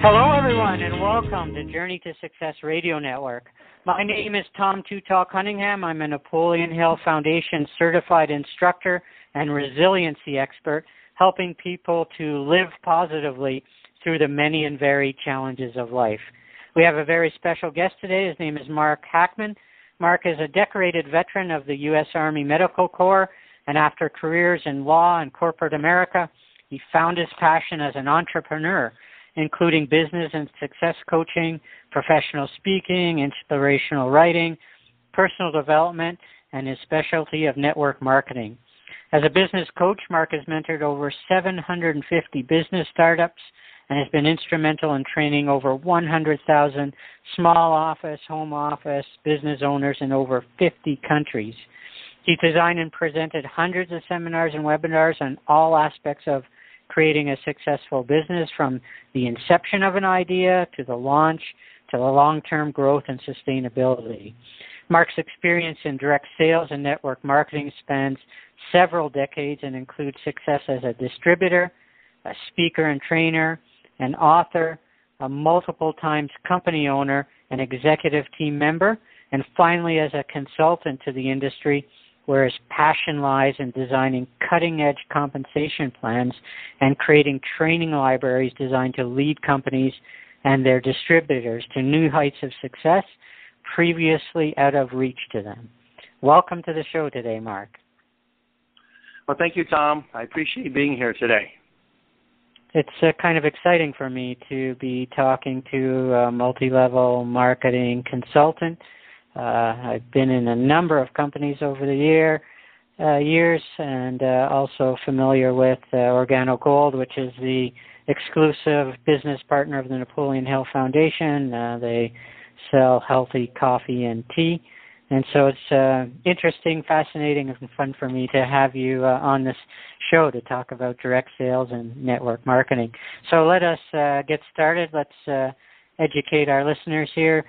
Hello, everyone, and welcome to Journey to Success Radio Network. My name is Tom Too Tall Cunningham. I'm a Napoleon Hill Foundation certified instructor and resiliency expert, helping people to live positively through the many and varied challenges of life. We have a very special guest today. His name is Mark Hackman. Mark is a decorated veteran of the U.S. Army Medical Corps, and after careers in law and corporate America, he found his passion as an entrepreneur including business and success coaching, professional speaking, inspirational writing, personal development, and his specialty of network marketing. As a business coach, Mark has mentored over 750 business startups and has been instrumental in training over 100,000 small office, home office business owners in over 50 countries. He designed and presented hundreds of seminars and webinars on all aspects of creating a successful business from the inception of an idea to the launch to the long term growth and sustainability. Mark's experience in direct sales and network marketing spans several decades and includes success as a distributor, a speaker and trainer, an author, a multiple times company owner, an executive team member, and finally as a consultant to the industry where his passion lies in designing cutting edge compensation plans and creating training libraries designed to lead companies and their distributors to new heights of success previously out of reach to them. Welcome to the show today, Mark. Well, thank you, Tom. I appreciate being here today. It's uh, kind of exciting for me to be talking to a multi level marketing consultant uh, I've been in a number of companies over the year uh, years, and uh, also familiar with uh, Organo Gold, which is the exclusive business partner of the Napoleon Hill Foundation. Uh, they sell healthy coffee and tea. And so it's uh, interesting, fascinating, and fun for me to have you uh, on this show to talk about direct sales and network marketing. So let us uh, get started. Let's uh, educate our listeners here.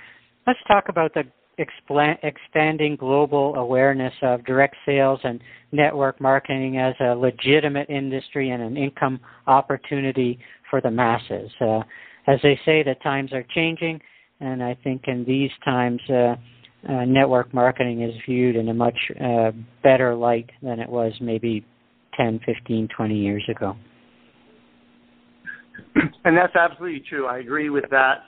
Let's talk about the expanding global awareness of direct sales and network marketing as a legitimate industry and an income opportunity for the masses. Uh, as they say, the times are changing, and I think in these times, uh, uh, network marketing is viewed in a much uh, better light than it was maybe 10, 15, 20 years ago. And that's absolutely true. I agree with that.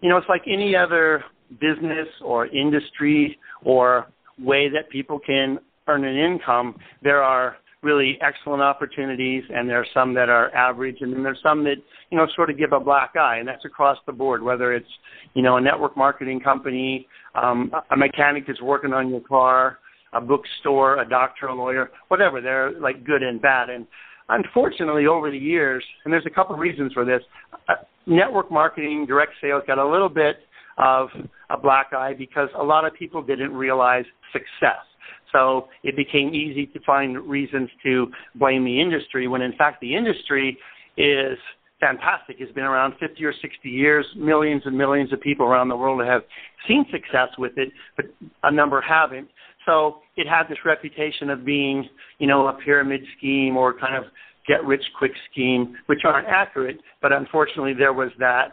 You know, it's like any other business or industry or way that people can earn an income, there are really excellent opportunities and there are some that are average and then there's some that you know sort of give a black eye and that's across the board whether it's you know a network marketing company um, a mechanic that's working on your car a bookstore a doctor a lawyer whatever they're like good and bad. And unfortunately over the years and there's a couple of reasons for this uh, network marketing direct sales got a little bit of a black eye because a lot of people didn't realize success. So it became easy to find reasons to blame the industry when in fact the industry is fantastic. It's been around 50 or 60 years. Millions and millions of people around the world have seen success with it, but a number haven't. So it had this reputation of being, you know, a pyramid scheme or kind of get rich quick scheme, which aren't accurate. But unfortunately, there was that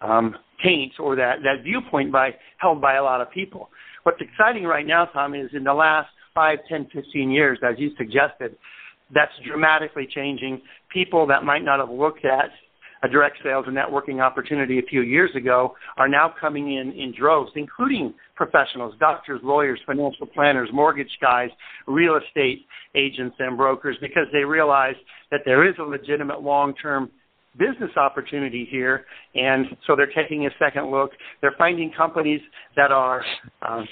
um, taint or that, that viewpoint by held by a lot of people. What's exciting right now, Tom, is in the last five, ten, fifteen years, as you suggested, that's dramatically changing. People that might not have looked at a direct sales and networking opportunity a few years ago are now coming in in droves, including professionals, doctors, lawyers, financial planners, mortgage guys, real estate agents, and brokers because they realize that there is a legitimate long term business opportunity here, and so they're taking a second look. They're finding companies that are uh,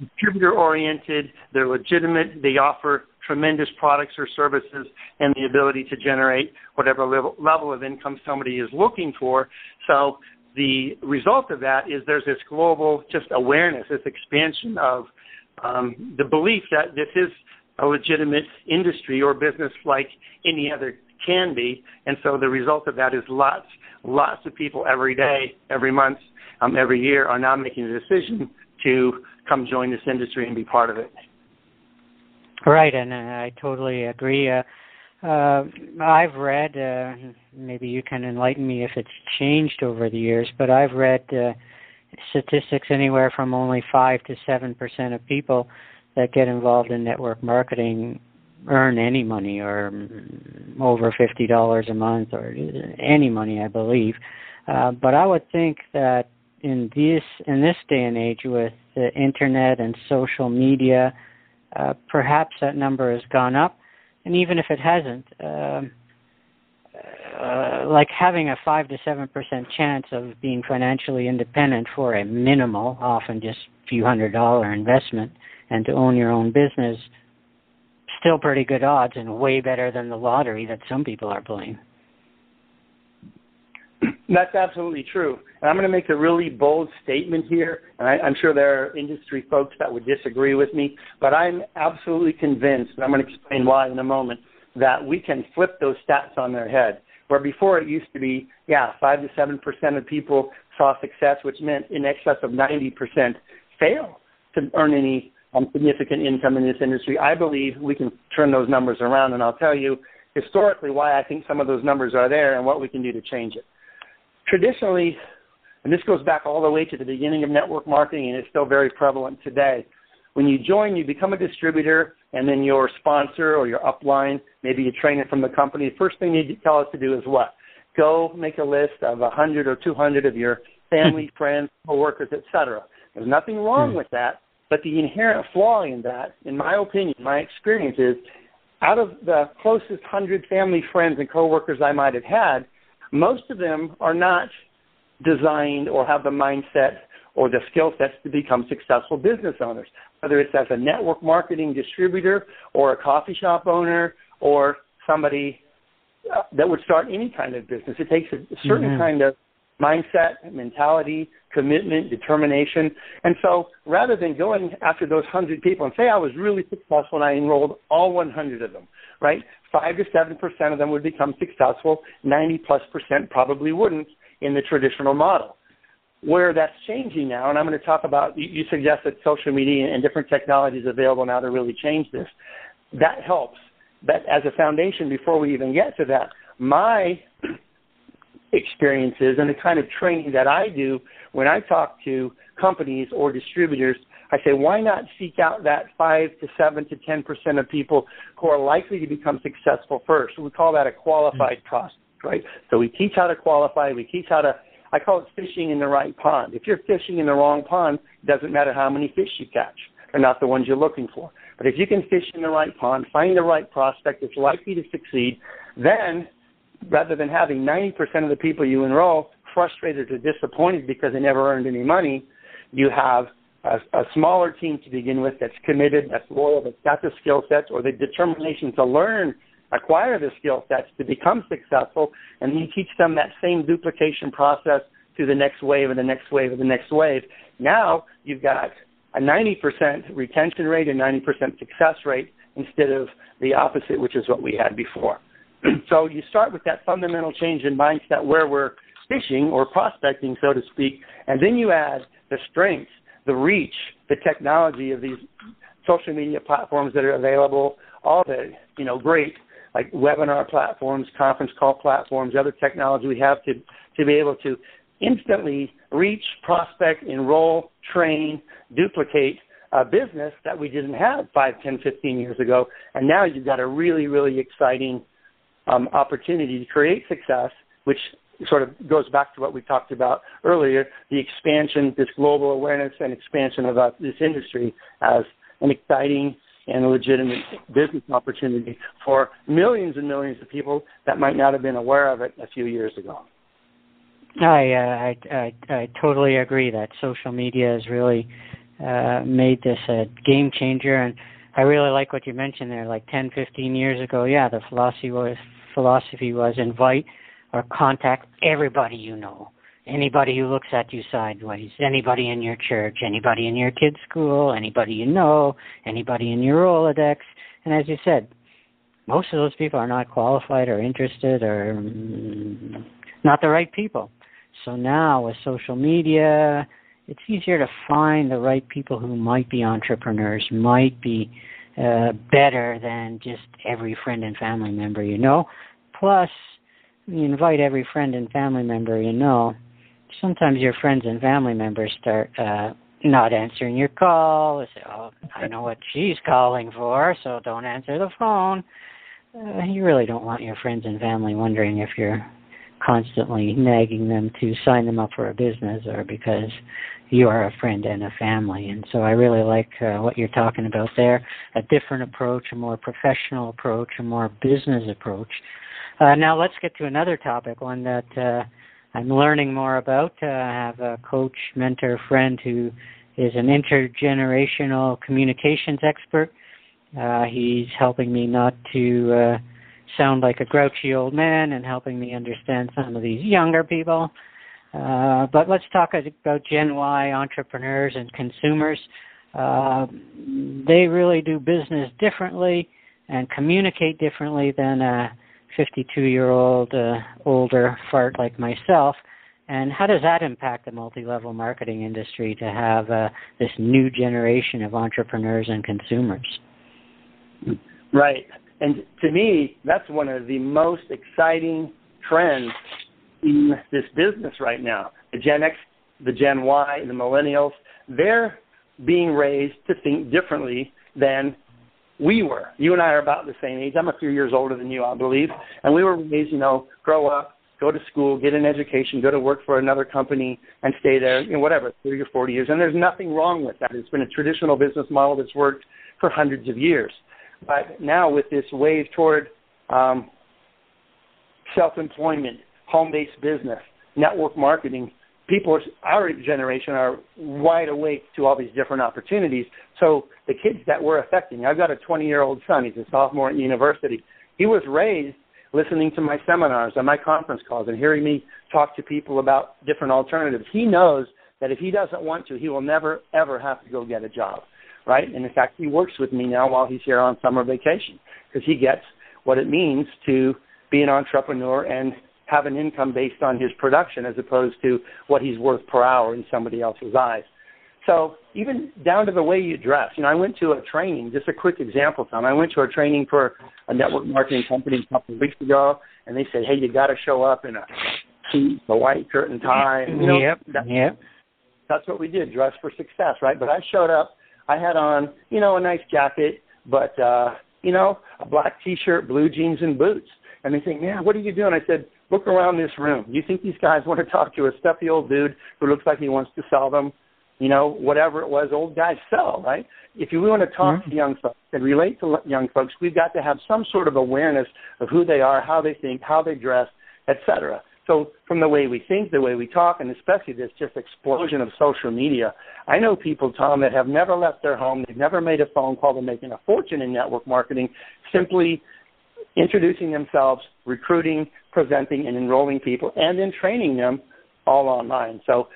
distributor oriented, they're legitimate, they offer tremendous products or services and the ability to generate whatever level, level of income somebody is looking for. So the result of that is there's this global just awareness, this expansion of um, the belief that this is a legitimate industry or business like any other can be. And so the result of that is lots, lots of people every day, every month, um, every year are now making the decision to come join this industry and be part of it. Right, and uh, I totally agree. Uh, uh, I've read, uh, maybe you can enlighten me if it's changed over the years, but I've read uh, statistics anywhere from only 5 to 7% of people that get involved in network marketing earn any money or over $50 a month or any money, I believe. Uh, but I would think that in this in this day and age with the internet and social media, uh, perhaps that number has gone up. And even if it hasn't, um, uh, like having a five to seven percent chance of being financially independent for a minimal, often just few hundred dollar investment, and to own your own business, still pretty good odds and way better than the lottery that some people are playing. That's absolutely true. And I'm going to make a really bold statement here, and I, am sure there are industry folks that would disagree with me, but I'm absolutely convinced, and I'm going to explain why in a moment, that we can flip those stats on their head. Where before it used to be, yeah, 5 to 7% of people saw success, which meant in excess of 90% fail to earn any um, significant income in this industry. I believe we can turn those numbers around, and I'll tell you historically why I think some of those numbers are there and what we can do to change it traditionally, and this goes back all the way to the beginning of network marketing and it's still very prevalent today. When you join, you become a distributor, and then your sponsor or your upline, maybe you train it from the company. The first thing you tell us to do is what? Go make a list of 100 or 200 of your family, friends, coworkers, etc. There's nothing wrong hmm. with that, but the inherent flaw in that, in my opinion, my experience is, out of the closest 100 family, friends, and coworkers I might have had, most of them are not designed or have the mindset or the skill sets to become successful business owners, whether it's as a network marketing distributor or a coffee shop owner or somebody uh, that would start any kind of business. It takes a certain mm-hmm. kind of mindset, mentality, commitment, determination. And so rather than going after those 100 people and say I was really successful and I enrolled all 100 of them, right? 5 to 7% of them would become successful. 90 plus percent probably wouldn't in the traditional model. Where that's changing now, and I'm going to talk about, you suggest that social media and different technologies available now to really change this. That helps. But as a foundation, before we even get to that, my experiences and the kind of training that I do when I talk to companies or distributors, I say, why not seek out that 5 to 7 to 10% of people who are likely to become successful first? We call that a qualified mm-hmm. prospect, right? So we teach how to qualify. We teach how to, I call it fishing in the right pond. If you're fishing in the wrong pond, it doesn't matter how many fish you catch. They're not the ones you're looking for. But if you can fish in the right pond, find the right prospect that's likely to succeed, then rather than having 90% of the people you enroll frustrated or disappointed because they never earned any money, you have a, a smaller team to begin with that's committed, that's loyal, that's got the skill sets or the determination to learn, acquire the skill sets to become successful, and you teach them that same duplication process to the next wave and the next wave and the next wave. Now you've got a 90% retention rate and 90% success rate instead of the opposite, which is what we had before. so you start with that fundamental change in mindset where we're fishing or prospecting, so to speak, and then you add the strength, the reach, the technology of these social media platforms that are available, all the you know great like webinar platforms, conference call platforms, other technology we have to to be able to instantly reach, prospect, enroll, train, duplicate a business that we didn't have 5, 10, 15 years ago. And now you've got a really, really exciting um, opportunity to create success, which sort of goes back to what we talked about earlier, the expansion, this global awareness and expansion of uh, this industry as an exciting and legitimate business opportunity for millions and millions of people that might not have been aware of it a few years ago. I uh, I, I, I totally agree that social media has really uh, made this a game changer, and I really like what you mentioned there. Like 10, 15 years ago, yeah, the philosophy was philosophy was invite or contact everybody you know, anybody who looks at you sideways, anybody in your church, anybody in your kid's school, anybody you know, anybody in your Rolodex. And as you said, most of those people are not qualified or interested or mm, not the right people. So now with social media, it's easier to find the right people who might be entrepreneurs, might be uh, better than just every friend and family member you know. Plus, you invite every friend and family member you know. Sometimes your friends and family members start uh, not answering your call. They say, "Oh, I know what she's calling for, so don't answer the phone." Uh, you really don't want your friends and family wondering if you're constantly nagging them to sign them up for a business or because you are a friend and a family. And so I really like uh, what you're talking about there a different approach, a more professional approach, a more business approach. Uh, now let's get to another topic, one that uh, I'm learning more about. Uh, I have a coach, mentor, friend who is an intergenerational communications expert. Uh, he's helping me not to uh, sound like a grouchy old man and helping me understand some of these younger people. Uh, but let's talk about Gen Y entrepreneurs and consumers. Uh, they really do business differently and communicate differently than a 52 year old uh, older fart like myself. And how does that impact the multi level marketing industry to have uh, this new generation of entrepreneurs and consumers? Right. And to me, that's one of the most exciting trends in this business right now. The Gen X, the Gen Y, the millennials, they're being raised to think differently than we were. You and I are about the same age. I'm a few years older than you, I believe. And we were raised, you know, grow up, go to school, get an education, go to work for another company, and stay there, you know, whatever, 30 or 40 years. And there's nothing wrong with that. It's been a traditional business model that's worked for hundreds of years. But now with this wave toward um, self-employment, home-based business, network marketing, people, our generation, are wide awake to all these different opportunities. So the kids that we're affecting, I've got a 20-year-old son. He's a sophomore at university. He was raised listening to my seminars and my conference calls and hearing me talk to people about different alternatives. He knows that if he doesn't want to, he will never, ever have to go get a job right? And in fact, he works with me now while he's here on summer vacation because he gets what it means to be an entrepreneur and have an income based on his production as opposed to what he's worth per hour in somebody else's eyes. So even down to the way you dress, you know, I went to a training, just a quick example, Tom. I went to a training for a network marketing company a couple of weeks ago, and they said, hey, you got to show up in a suit, a white shirt and tie. You know, yep, that, yep. That's what we did, dress for success, right? But I showed up I had on, you know, a nice jacket, but uh, you know, a black T-shirt, blue jeans, and boots. And they think, man, what are you doing? I said, look around this room. You think these guys want to talk to a stuffy old dude who looks like he wants to sell them, you know, whatever it was old guys sell, right? If you want to talk mm-hmm. to young folks and relate to young folks, we've got to have some sort of awareness of who they are, how they think, how they dress, etc. So from the way we think, the way we talk, and especially this just explosion of social media, I know people, Tom, that have never left their home, they've never made a phone call, they're making a fortune in network marketing, simply introducing themselves, recruiting, presenting, and enrolling people, and then training them all online. So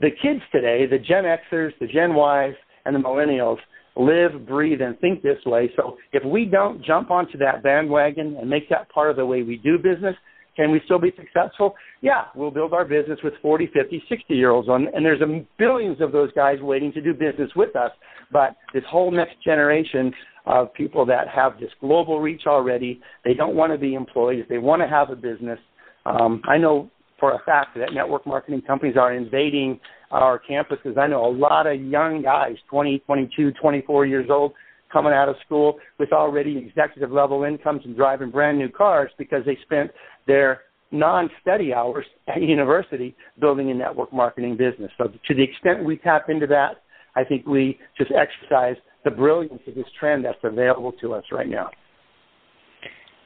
the kids today, the Gen Xers, the Gen Ys, and the millennials live, breathe, and think this way. So if we don't jump onto that bandwagon and make that part of the way we do business, can we still be successful? Yeah, we'll build our business with 40, 50, 60 year olds on, and there's a billions of those guys waiting to do business with us. But this whole next generation of people that have this global reach already, they don't want to be employees. They want to have a business. Um, I know for a fact that network marketing companies are invading our campuses. I know a lot of young guys, 20, 22, 24 years old, coming out of school with already executive level incomes and driving brand new cars because they spent their non-study hours at university building a network marketing business. So to the extent we tap into that, I think we just exercise the brilliance of this trend that's available to us right now.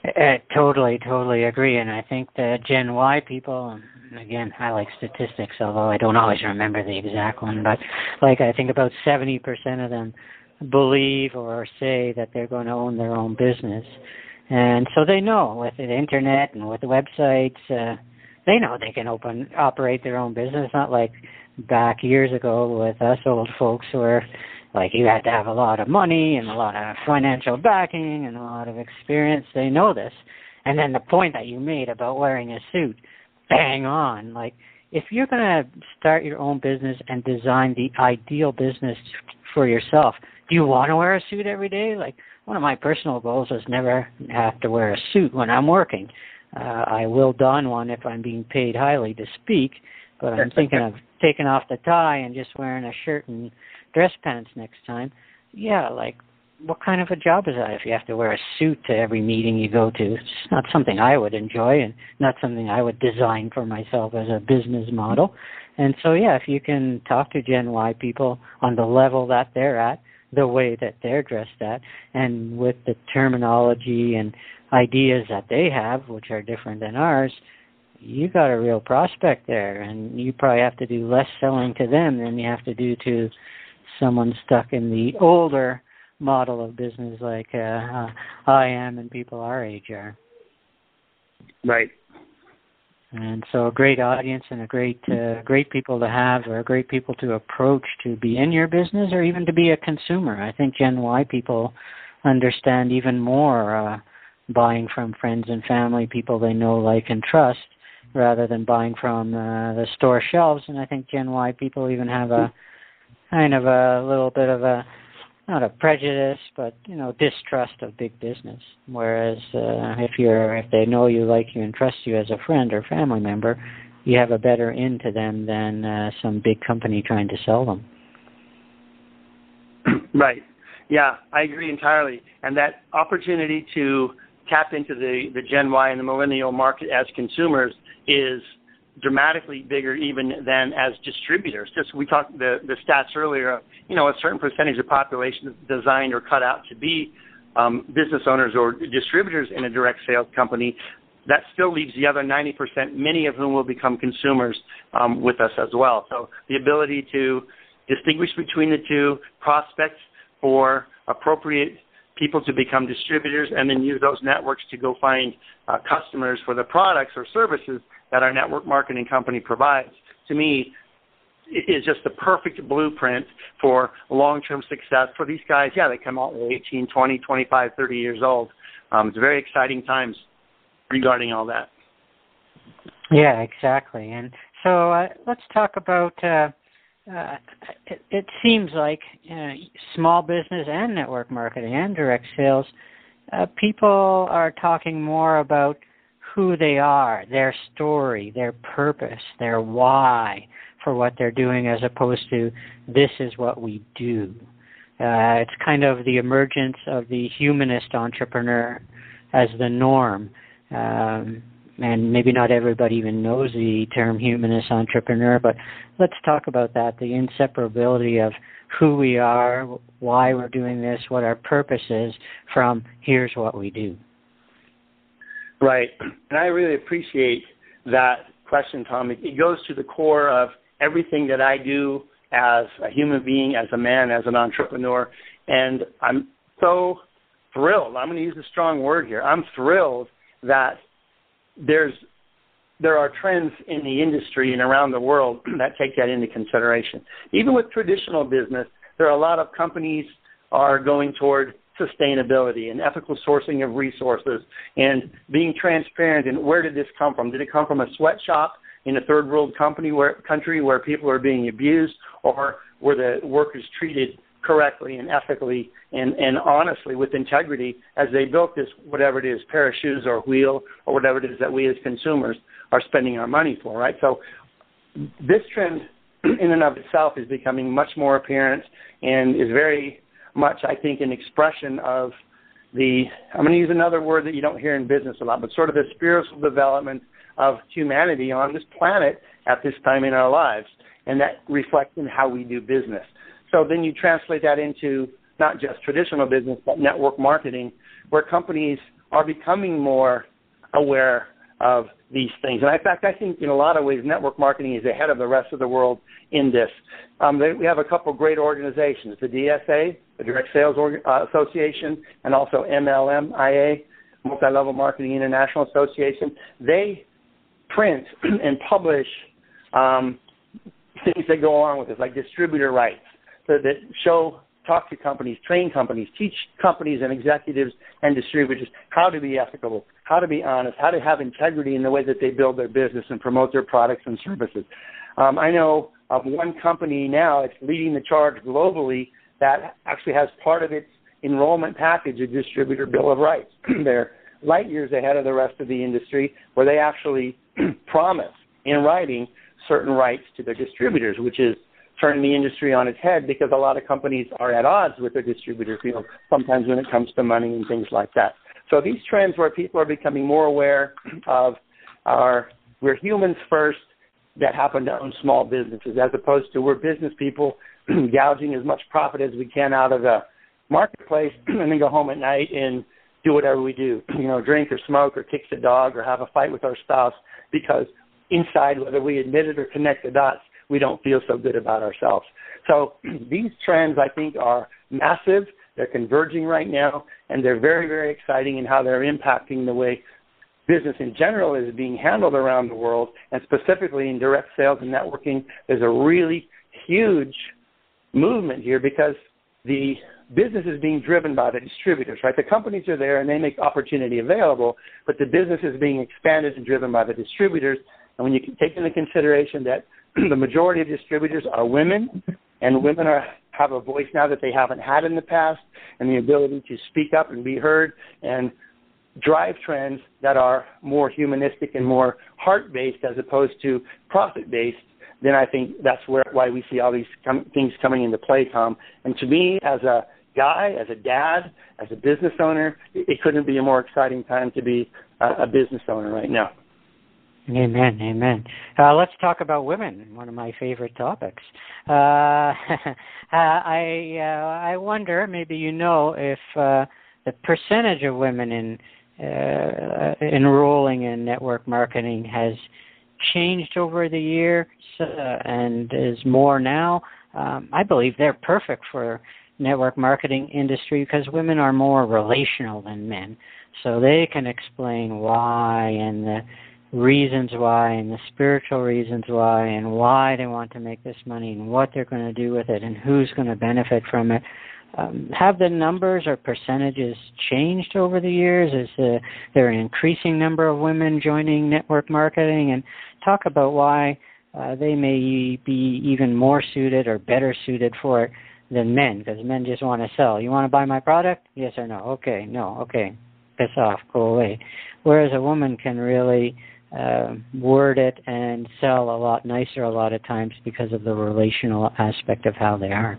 I totally, totally agree. And I think the Gen Y people, again, I like statistics, although I don't always remember the exact one, but like I think about 70% of them believe or say that they're going to own their own business. And so they know with the internet and with the websites, uh, they know they can open operate their own business. Not like back years ago with us old folks where like you had to have a lot of money and a lot of financial backing and a lot of experience. They know this. And then the point that you made about wearing a suit, bang on. Like if you're going to start your own business and design the ideal business for yourself, do you want to wear a suit every day? Like one of my personal goals is never have to wear a suit when I'm working. Uh, I will don one if I'm being paid highly to speak, but I'm thinking of taking off the tie and just wearing a shirt and dress pants next time. Yeah, like what kind of a job is that if you have to wear a suit to every meeting you go to? It's not something I would enjoy and not something I would design for myself as a business model. And so yeah, if you can talk to Gen Y people on the level that they're at, the way that they're dressed at, and with the terminology and ideas that they have, which are different than ours, you got a real prospect there and you probably have to do less selling to them than you have to do to someone stuck in the older model of business like uh, uh, I am and people our age are. Right. And so a great audience and a great uh, great people to have or great people to approach to be in your business or even to be a consumer. I think Gen Y people understand even more uh, buying from friends and family, people they know, like, and trust, rather than buying from uh, the store shelves. And I think Gen Y people even have a kind of a little bit of a not a prejudice, but you know distrust of big business. Whereas uh, if you're if they know you, like you, and trust you as a friend or family member, you have a better in to them than uh, some big company trying to sell them. Right. Yeah, I agree entirely. And that opportunity to tap into the, the Gen Y and the millennial market as consumers is dramatically bigger even than as distributors. Just we talked the the stats earlier. You know, a certain percentage of population is designed or cut out to be um, business owners or distributors in a direct sales company. That still leaves the other 90%, many of whom will become consumers um, with us as well. So the ability to distinguish between the two prospects for appropriate people to become distributors and then use those networks to go find uh, customers for the products or services that our network marketing company provides, to me, is just the perfect blueprint for long-term success for these guys. Yeah, they come out at 18, 20, 25, 30 years old. Um, it's very exciting times regarding all that. Yeah, exactly. And so uh, let's talk about. Uh, uh, it, it seems like uh, small business and network marketing and direct sales, uh, people are talking more about who they are, their story, their purpose, their why for what they're doing as opposed to this is what we do. Uh, it's kind of the emergence of the humanist entrepreneur as the norm. Um, and maybe not everybody even knows the term humanist entrepreneur, but let's talk about that the inseparability of who we are, why we're doing this, what our purpose is, from here's what we do. Right. And I really appreciate that question, Tom. It, goes to the core of everything that I do as a human being, as a man, as an entrepreneur. And I'm so thrilled. I'm going to use a strong word here. I'm thrilled that there's there are trends in the industry and around the world that take that into consideration. Even with traditional business, there are a lot of companies are going toward sustainability and ethical sourcing of resources and being transparent and where did this come from? Did it come from a sweatshop in a third world company where country where people are being abused or were the workers treated correctly and ethically and, and honestly with integrity as they built this whatever it is, pair of shoes or wheel or whatever it is that we as consumers are spending our money for, right? So this trend in and of itself is becoming much more apparent and is very much, I think, an expression of the, I'm going to use another word that you don't hear in business a lot, but sort of the spiritual development of humanity on this planet at this time in our lives. And that reflects in how we do business. So then you translate that into not just traditional business, but network marketing, where companies are becoming more aware of these things. And in fact, I think in a lot of ways, network marketing is ahead of the rest of the world in this. Um, they, we have a couple of great organizations, the DSA, the Direct Sales uh, Association, and also MLMIA, Multi-Level Marketing International Association. They print and publish um, things that go along with this, like distributor rights, that show talk to companies, train companies, teach companies and executives and distributors how to be ethical, how to be honest, how to have integrity in the way that they build their business and promote their products and services. Um, I know of one company now that's leading the charge globally that actually has part of its enrollment package a distributor bill of rights. They're light years ahead of the rest of the industry where they actually promise in writing certain rights to their distributors, which is turning the industry on its head because a lot of companies are at odds with their distributors, you know, sometimes when it comes to money and things like that. So these trends where people are becoming more aware of our we're humans first that happen to own small businesses as opposed to we're business people gouging as much profit as we can out of the marketplace and then go home at night and do whatever we do, you know, drink or smoke or kick the dog or have a fight with our spouse because inside, whether we admit it or connect the dots, we don't feel so good about ourselves. So these trends, I think, are massive. They're converging right now, and they're very, very exciting in how they're impacting the way business in general is being handled around the world, and specifically in direct sales and networking. There's a really huge movement here because the business is being driven by the distributors, right? The companies are there and they make opportunity available, but the business is being expanded and driven by the distributors. And when you take into consideration that the majority of distributors are women, and women are have a voice now that they haven't had in the past, and the ability to speak up and be heard and drive trends that are more humanistic and more heart based as opposed to profit based. Then I think that's where why we see all these com- things coming into play, Tom. And to me, as a guy, as a dad, as a business owner, it, it couldn't be a more exciting time to be a, a business owner right now. Amen, amen. Uh, let's talk about women, one of my favorite topics. Uh, I uh, I wonder, maybe you know, if uh, the percentage of women in uh, enrolling in network marketing has changed over the years uh, and is more now. Um, I believe they're perfect for network marketing industry because women are more relational than men, so they can explain why and the reasons why and the spiritual reasons why and why they want to make this money and what they're going to do with it and who's going to benefit from it. Um, have the numbers or percentages changed over the years? Is uh, there an increasing number of women joining network marketing? And talk about why uh, they may be even more suited or better suited for it than men, because men just want to sell. You want to buy my product? Yes or no? Okay, no, okay, piss off, go away. Whereas a woman can really uh, word it and sell a lot nicer a lot of times because of the relational aspect of how they are.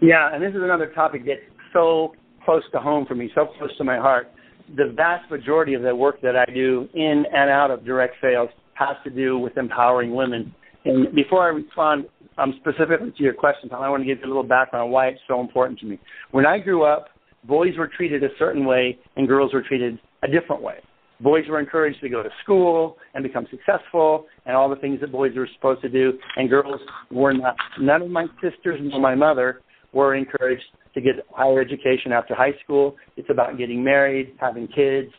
Yeah, and this is another topic that's so close to home for me, so close to my heart. The vast majority of the work that I do in and out of direct sales has to do with empowering women. And before I respond um, specifically to your question, Tom, I want to give you a little background on why it's so important to me. When I grew up, boys were treated a certain way and girls were treated a different way. Boys were encouraged to go to school and become successful and all the things that boys were supposed to do, and girls were not. None of my sisters nor my mother were encouraged to get higher education after high school. It's about getting married, having kids.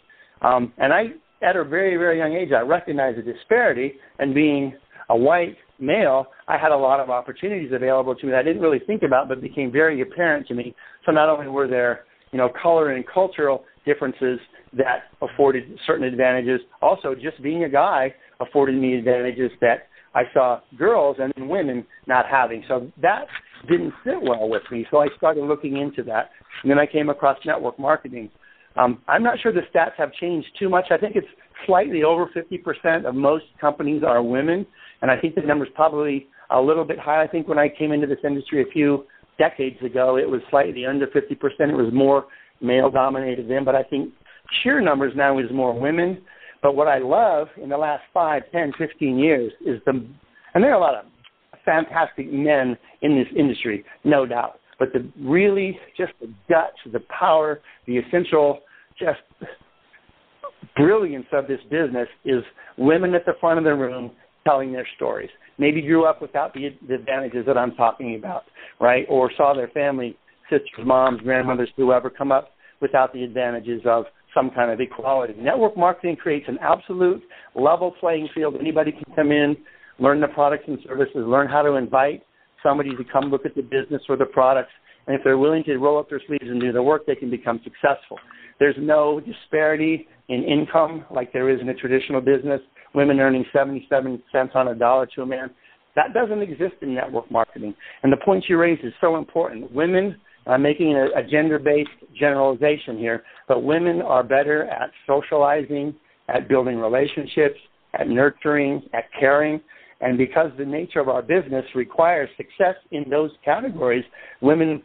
Um, and I, at a very, very young age, I recognized the disparity, and being a white male, I had a lot of opportunities available to me that I didn't really think about, but became very apparent to me. So not only were there, you know, color and cultural differences that afforded certain advantages. Also, just being a guy afforded me advantages that I saw girls and women not having. So that didn't sit well with me. So I started looking into that. And then I came across network marketing. Um, I'm not sure the stats have changed too much. I think it's slightly over 50% of most companies are women. And I think the number's probably a little bit high. I think when I came into this industry a few decades ago, it was slightly under 50%. It was more male dominated then, but I think sheer numbers now is more women. But what I love in the last five, ten, fifteen years is the, and there are a lot of fantastic men in this industry, no doubt. But the really just the guts, the power, the essential just brilliance of this business is women at the front of the room telling their stories. Maybe grew up without the, the advantages that I'm talking about, right? Or saw their family, sisters, moms, grandmothers, whoever, come up without the advantages of some kind of equality. Network marketing creates an absolute level playing field. Anybody can come in, learn the products and services, learn how to invite somebody to come look at the business or the products, and if they're willing to roll up their sleeves and do the work, they can become successful. There's no disparity in income like there is in a traditional business. Women earning 77 cents on a dollar to a man. That doesn't exist in network marketing. And the point you raise is so important. Women, I'm making a, a gender-based generalization here, but women are better at socializing, at building relationships, at nurturing, at caring. And because the nature of our business requires success in those categories, women,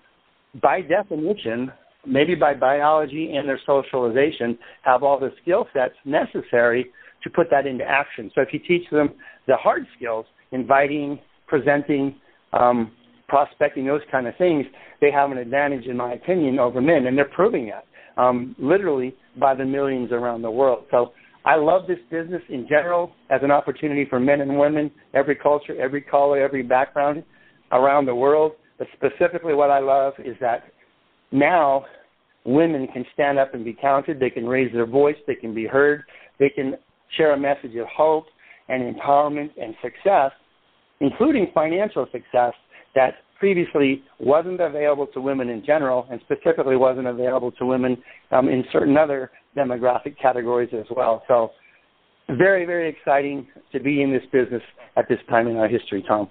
by definition, maybe by biology and their socialization, have all the skill sets necessary to put that into action. So if you teach them the hard skills, inviting, presenting, um, prospecting, those kind of things, they have an advantage, in my opinion, over men, and they're proving that um, literally by the millions around the world. So I love this business in general as an opportunity for men and women, every culture, every color, every background around the world. But specifically, what I love is that now women can stand up and be counted. They can raise their voice. They can be heard. They can share a message of hope and empowerment and success, including financial success that previously wasn't available to women in general and specifically wasn't available to women um, in certain other demographic categories as well. So very, very exciting to be in this business at this time in our history, Tom.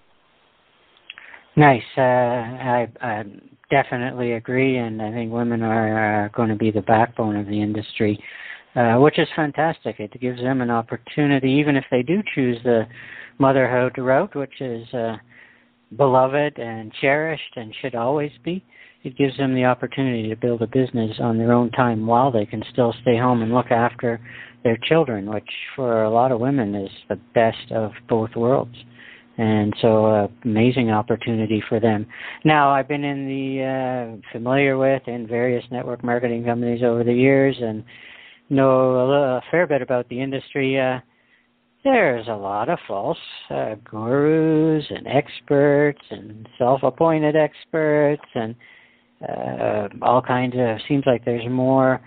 Nice. Uh, I, I, definitely agree, and I think women are uh, going to be the backbone of the industry, uh, which is fantastic. It gives them an opportunity, even if they do choose the motherhood route, which is uh, beloved and cherished and should always be. It gives them the opportunity to build a business on their own time while they can still stay home and look after their children, which for a lot of women is the best of both worlds and so uh, amazing opportunity for them. Now I've been in the uh, familiar with in various network marketing companies over the years and know a, little, a fair bit about the industry. Uh, there's a lot of false uh, gurus and experts and self-appointed experts and uh, all kinds of. Seems like there's more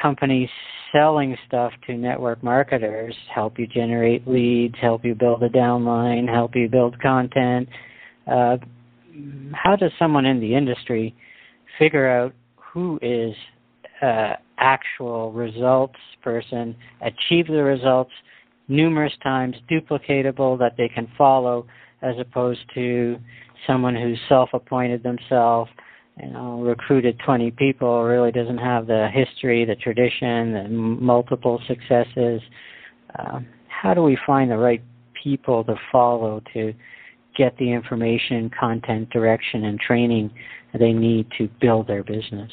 companies selling stuff to network marketers, help you generate leads, help you build a downline, help you build content. Uh, how does someone in the industry figure out who is uh, actual results person, achieve the results numerous times, duplicatable that they can follow, as opposed to someone who's self-appointed themselves you know, recruited 20 people really doesn't have the history, the tradition, the multiple successes. Uh, how do we find the right people to follow to get the information, content, direction, and training they need to build their business?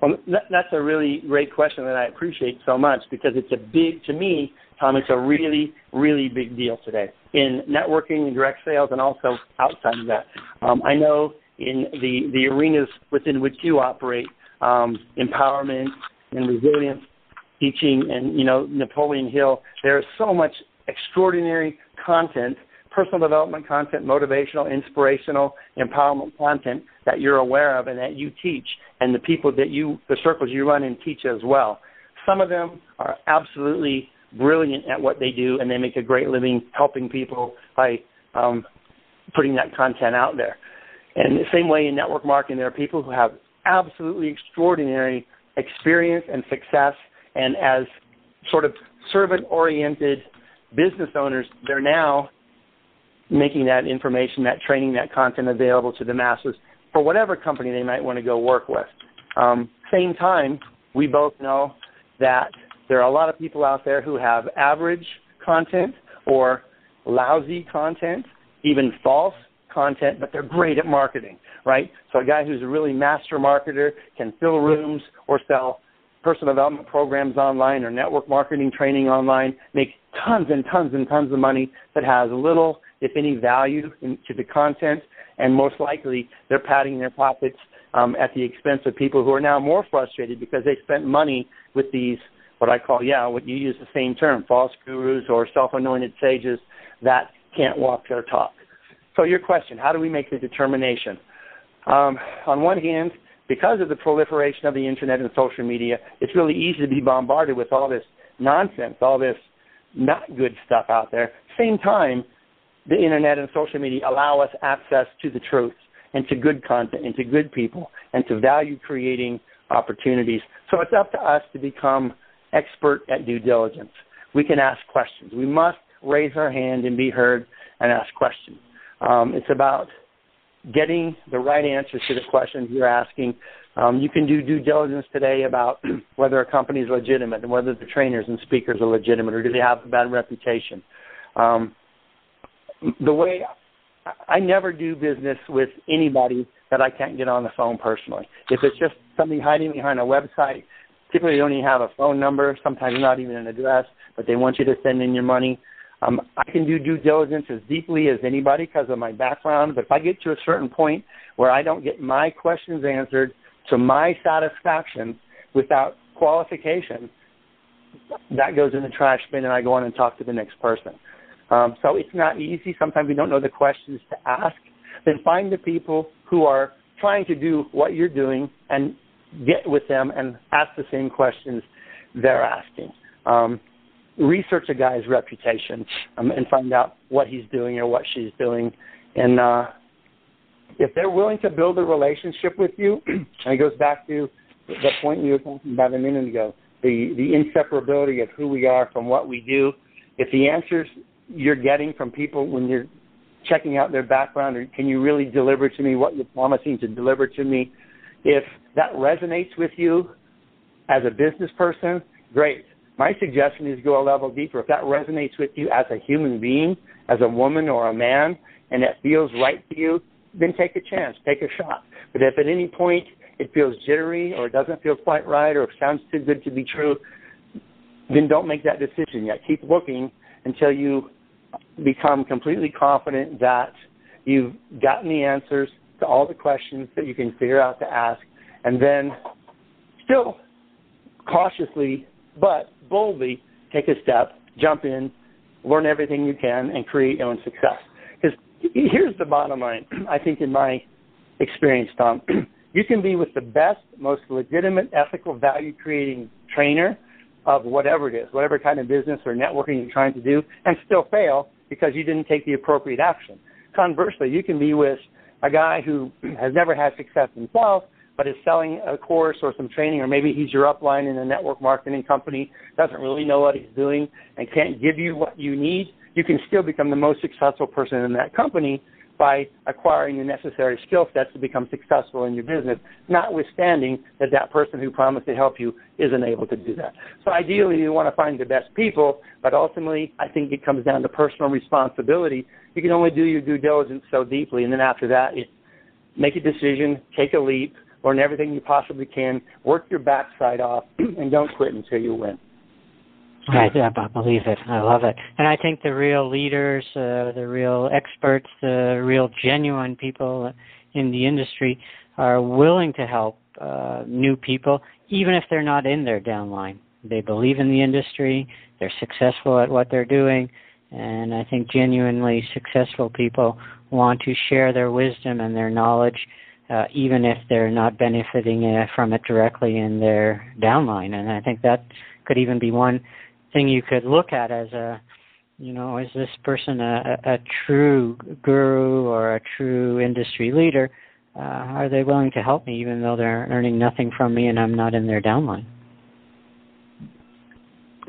Well, that's a really great question that I appreciate so much because it's a big, to me, Tom, it's a really, really big deal today in networking and direct sales and also outside of that. Um, I know in the, the arenas within which you operate, um, empowerment and resilience, teaching, and, you know, Napoleon Hill, there is so much extraordinary content, personal development content, motivational, inspirational, empowerment content that you're aware of and that you teach, and the people that you, the circles you run and teach as well. Some of them are absolutely brilliant at what they do, and they make a great living helping people by um, putting that content out there. And the same way in network marketing, there are people who have absolutely extraordinary experience and success, and as sort of servant-oriented business owners, they're now making that information, that training, that content available to the masses for whatever company they might want to go work with. Um, same time, we both know that there are a lot of people out there who have average content or lousy content, even false content, but they're great at marketing, right? So a guy who's a really master marketer can fill rooms or sell personal development programs online or network marketing training online, make tons and tons and tons of money that has little, if any, value in, to the content, and most likely they're padding their pockets um, at the expense of people who are now more frustrated because they spent money with these what I call yeah what you use the same term false gurus or self-anointed sages that can't walk their talk. So your question, how do we make the determination? Um, on one hand, because of the proliferation of the internet and social media, it's really easy to be bombarded with all this nonsense, all this not good stuff out there. Same time, the internet and social media allow us access to the truth and to good content and to good people and to value creating opportunities. So it's up to us to become expert at due diligence. We can ask questions. We must raise our hand and be heard and ask questions. Um, it's about getting the right answers to the questions you're asking. Um, you can do due diligence today about whether a company is legitimate and whether the trainers and speakers are legitimate or do they have a bad reputation. Um, the way I never do business with anybody that I can't get on the phone personally. If it's just somebody hiding behind a website, typically don't even have a phone number, sometimes not even an address, but they want you to send in your money. Um, I can do due diligence as deeply as anybody because of my background, but if I get to a certain point where I don't get my questions answered to my satisfaction without qualification, that goes in the trash bin and I go on and talk to the next person. Um, so it's not easy. Sometimes we don't know the questions to ask. Then find the people who are trying to do what you're doing and get with them and ask the same questions they're asking. Um, research a guy's reputation um, and find out what he's doing or what she's doing. And uh, if they're willing to build a relationship with you, and it goes back to the point you were talking about a minute ago, the, the inseparability of who we are from what we do. If the answers you're getting from people when you're checking out their background, or can you really deliver to me what you're promising to deliver to me? If that resonates with you as a business person, great. My suggestion is go a level deeper. If that resonates with you as a human being, as a woman or a man, and it feels right to you, then take a chance, take a shot. But if at any point it feels jittery or it doesn't feel quite right or it sounds too good to be true, then don't make that decision yet. Keep looking until you become completely confident that you've gotten the answers to all the questions that you can figure out to ask, and then still cautiously but boldly take a step, jump in, learn everything you can, and create your own success. Because here's the bottom line, I think, in my experience, Tom. you can be with the best, most legitimate, ethical, value creating trainer of whatever it is, whatever kind of business or networking you're trying to do, and still fail because you didn't take the appropriate action. Conversely, you can be with a guy who has never had success himself, but is selling a course or some training, or maybe he's your upline in a network marketing company, doesn't really know what he's doing, and can't give you what you need, you can still become the most successful person in that company by acquiring the necessary skill sets to become successful in your business, notwithstanding that that person who promised to help you isn't able to do that. So ideally, you want to find the best people, but ultimately, I think it comes down to personal responsibility. You can only do your due diligence so deeply, and then after that, make a decision, take a leap, learn everything you possibly can, work your backside off, and don't quit until you win. I, I believe it. I love it. And I think the real leaders, uh, the real experts, the real genuine people in the industry are willing to help uh, new people, even if they're not in their downline. They believe in the industry, they're successful at what they're doing, and I think genuinely successful people want to share their wisdom and their knowledge, uh, even if they're not benefiting uh, from it directly in their downline. And I think that could even be one thing you could look at as a you know is this person a, a true guru or a true industry leader uh, are they willing to help me even though they're earning nothing from me and i'm not in their downline?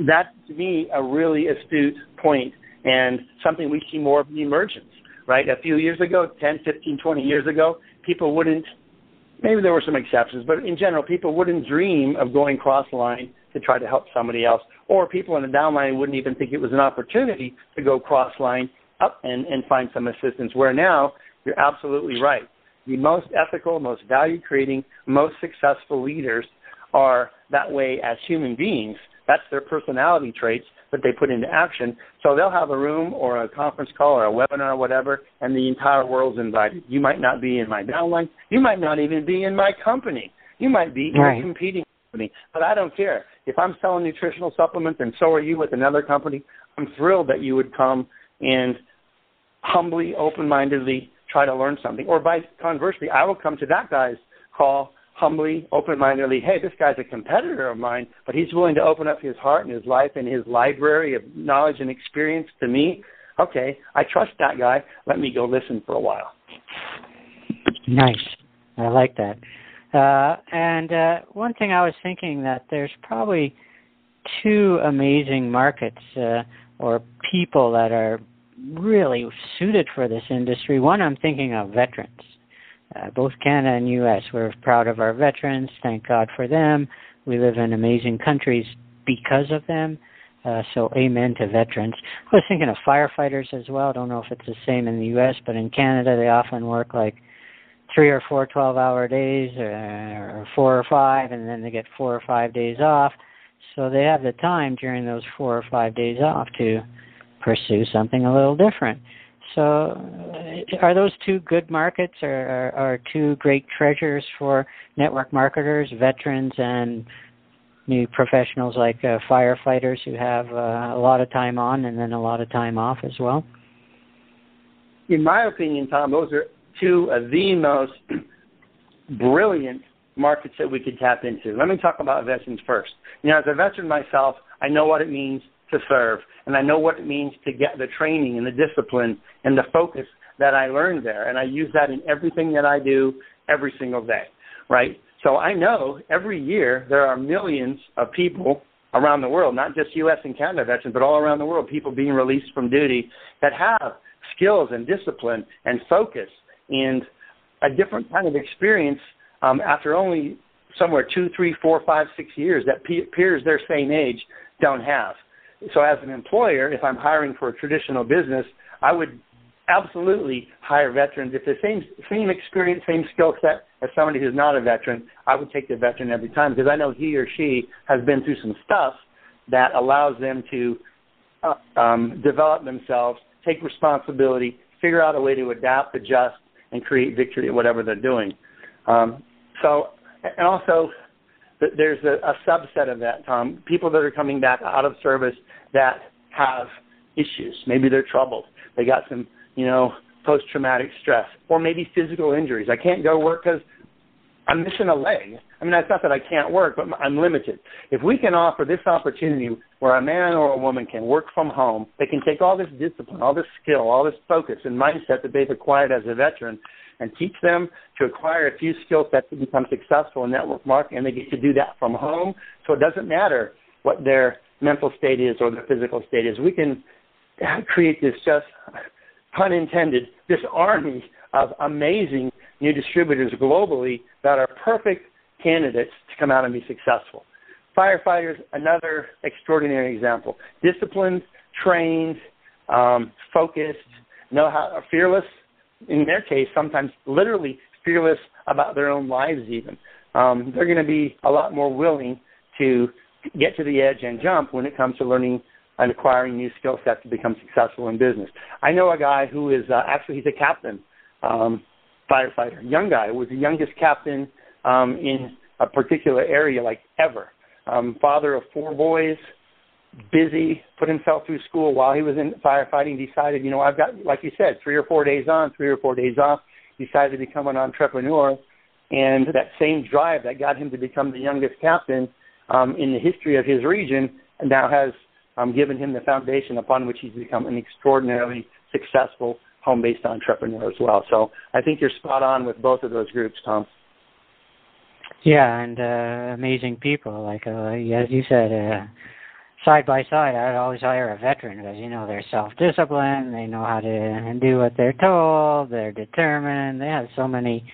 That's to me a really astute point and something we see more of the emergence right? A few years ago 10 15 20 years ago people wouldn't maybe there were some exceptions but in general people wouldn't dream of going cross line to try to help somebody else. Or people in the downline wouldn't even think it was an opportunity to go cross line up and, and find some assistance. Where now, you're absolutely right. The most ethical, most value creating, most successful leaders are that way as human beings, That's their personality traits that they put into action. So they'll have a room or a conference call or a webinar or whatever, and the entire world's invited. You might not be in my downline. You might not even be in my company. You might be in right. competing company. But I don't care. If I'm selling nutritional supplements and so are you with another company, I'm thrilled that you would come and humbly, open-mindedly try to learn something. Or by conversely, I will come to that guy's call humbly, open-mindedly, hey, this guy's a competitor of mine, but he's willing to open up his heart and his life and his library of knowledge and experience to me. Okay, I trust that guy. Let me go listen for a while. Nice. I like that. Uh, and uh, one thing I was thinking that there's probably two amazing markets uh, or people that are really suited for this industry. One, I'm thinking of veterans. Uh, both Canada and U.S. We're proud of our veterans. Thank God for them. We live in amazing countries because of them. Uh, so amen to veterans. I was thinking of firefighters as well. I don't know if it's the same in the U.S., but in Canada they often work like three or four 12-hour days, or, or four or five, and then they get four or five days off. So they have the time during those four or five days off to pursue something a little different. So, uh, are those two good markets, or are, are two great treasures for network marketers, veterans, and new professionals like uh, firefighters who have uh, a lot of time on and then a lot of time off as well? In my opinion, Tom, those are two of uh, the most brilliant markets that we could tap into. Let me talk about veterans first. You know, as a veteran myself, I know what it means to serve, and I know what it means to get the training and the discipline and the focus that I learned there, and I use that in everything that I do every single day, right? So I know every year there are millions of people around the world, not just U.S. and Canada veterans, but all around the world, people being released from duty that have skills and discipline and focus and a different kind of experience um, after only somewhere two, three, four, five, six years that peers their same age don't have so as an employer, if I'm hiring for a traditional business, I would absolutely hire veterans. If the same same experience, same skill set as somebody who's not a veteran, I would take the veteran every time because I know he or she has been through some stuff that allows them to uh, um, develop themselves, take responsibility, figure out a way to adapt, adjust, and create victory at whatever they're doing. Um, so, and also there's a, a subset of that, Tom. People that are coming back out of service that have issues. Maybe they're troubled. They got some, you know, post-traumatic stress, or maybe physical injuries. I can't go work because I'm missing a leg. I mean, that's not that I can't work, but I'm limited. If we can offer this opportunity where a man or a woman can work from home, they can take all this discipline, all this skill, all this focus and mindset that they've acquired as a veteran, and teach them to acquire a few skill sets to become successful in network marketing, and they get to do that from home. So it doesn't matter what their mental state is or their physical state is. We can create this just, pun intended, this army of amazing new distributors globally that are perfect candidates to come out and be successful. Firefighters, another extraordinary example. Disciplined, trained, um, focused, know how, fearless, in their case, sometimes literally fearless about their own lives even. Um, they're going to be a lot more willing to get to the edge and jump when it comes to learning and acquiring new skill sets to become successful in business. I know a guy who is uh, actually he's a captain, um, firefighter, young guy, was the youngest captain um, in a particular area like ever. Um, father of four boys, busy, put himself through school while he was in firefighting, decided, you know, I've got, like you said, three or four days on, three or four days off, decided to become an entrepreneur. And that same drive that got him to become the youngest captain um, in the history of his region now has um, given him the foundation upon which he's become an extraordinarily successful home-based entrepreneur as well. So I think you're spot on with both of those groups, Tom. Yeah, and uh, amazing people. Like uh, as you said, uh, side by side, I'd always hire a veteran because you know they're self-disciplined, they know how to do what they're told, they're determined, they have so many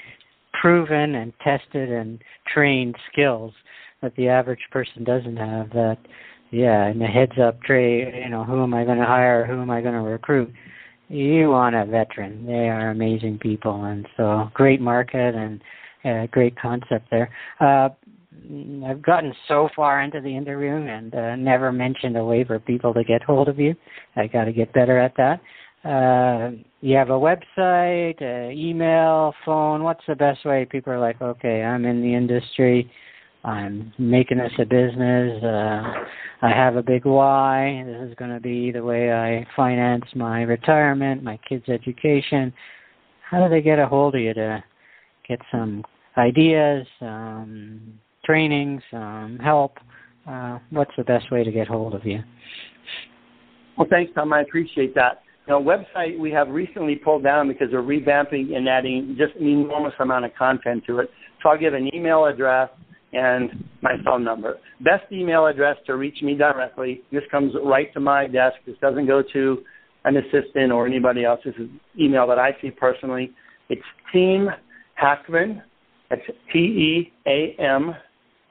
proven and tested and trained skills that the average person doesn't have. That, yeah, in the heads-up tray, you know, who am I going to hire? Who am I going to recruit? You want a veteran. They are amazing people, and so great market and uh, great concept there. Uh, I've gotten so far into the interview and uh, never mentioned a way for people to get hold of you. I got to get better at that. Uh, you have a website, uh, email, phone. What's the best way? People are like, okay, I'm in the industry. I'm making this a business. Uh, I have a big why. This is going to be the way I finance my retirement, my kids' education. How do they get a hold of you to get some ideas, um, trainings, um, help? Uh, what's the best way to get hold of you? Well, thanks, Tom. I appreciate that. Now, website we have recently pulled down because we're revamping and adding just an enormous amount of content to it. So I'll give an email address and my phone number. Best email address to reach me directly. This comes right to my desk. This doesn't go to an assistant or anybody else. This is email that I see personally. It's Team Hackman. That's T E A M.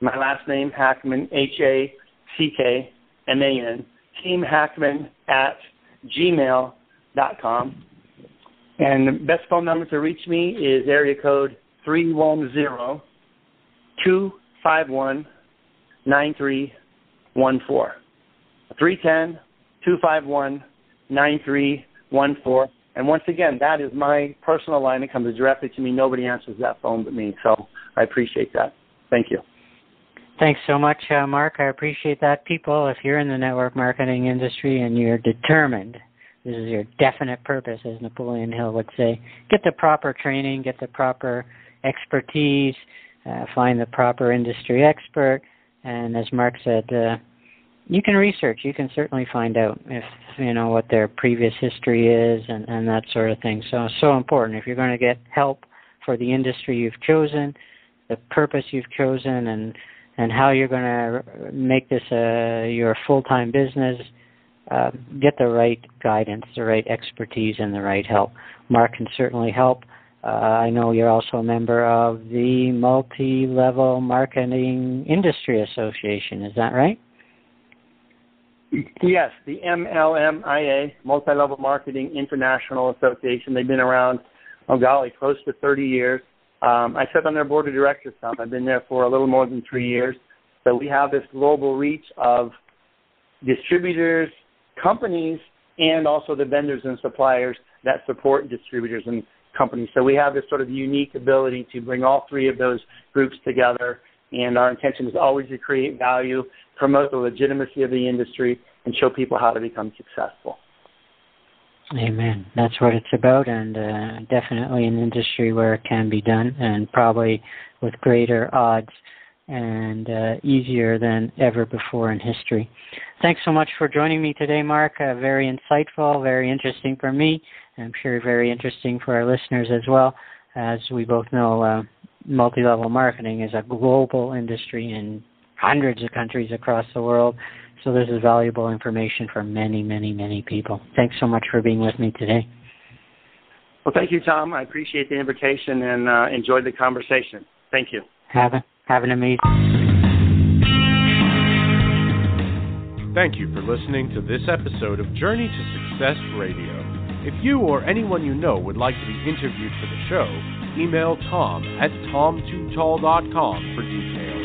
My last name Hackman H A C K M A N. Team Hackman at gmail.com. And the best phone number to reach me is area code three one zero two five one nine three one four. Three ten two five one nine three one four. And once again, that is my personal line. It comes directly to me. Nobody answers that phone but me. So I appreciate that. Thank you. Thanks so much, uh, Mark. I appreciate that. People, if you're in the network marketing industry and you're determined, this is your definite purpose, as Napoleon Hill would say, get the proper training, get the proper expertise, uh, find the proper industry expert, and as Mark said, uh, you can research. You can certainly find out if you know what their previous history is and, and that sort of thing. So so important. If you're going to get help for the industry you've chosen, the purpose you've chosen, and and how you're going to make this uh, your full-time business, uh, get the right guidance, the right expertise, and the right help. Mark can certainly help. Uh, I know you're also a member of the Multi Level Marketing Industry Association. Is that right? Yes, the MLMIA, Multi Level Marketing International Association. They've been around, oh golly, close to 30 years. Um, I sit on their board of directors, Tom. I've been there for a little more than three years. So we have this global reach of distributors, companies, and also the vendors and suppliers that support distributors and companies. So we have this sort of unique ability to bring all three of those groups together. And our intention is always to create value, promote the legitimacy of the industry, and show people how to become successful. Amen. That's what it's about, and uh, definitely an industry where it can be done, and probably with greater odds and uh, easier than ever before in history. Thanks so much for joining me today, Mark. Uh, very insightful, very interesting for me. And I'm sure very interesting for our listeners as well. As we both know, uh, multi level marketing is a global industry in hundreds of countries across the world. So this is valuable information for many, many, many people. Thanks so much for being with me today. Well, thank you, Tom. I appreciate the invitation and uh, enjoyed the conversation. Thank you. Have, a, have an amazing. Thank you for listening to this episode of Journey to Success Radio. If you or anyone you know would like to be interviewed for the show, email tom at tom2tall.com for details.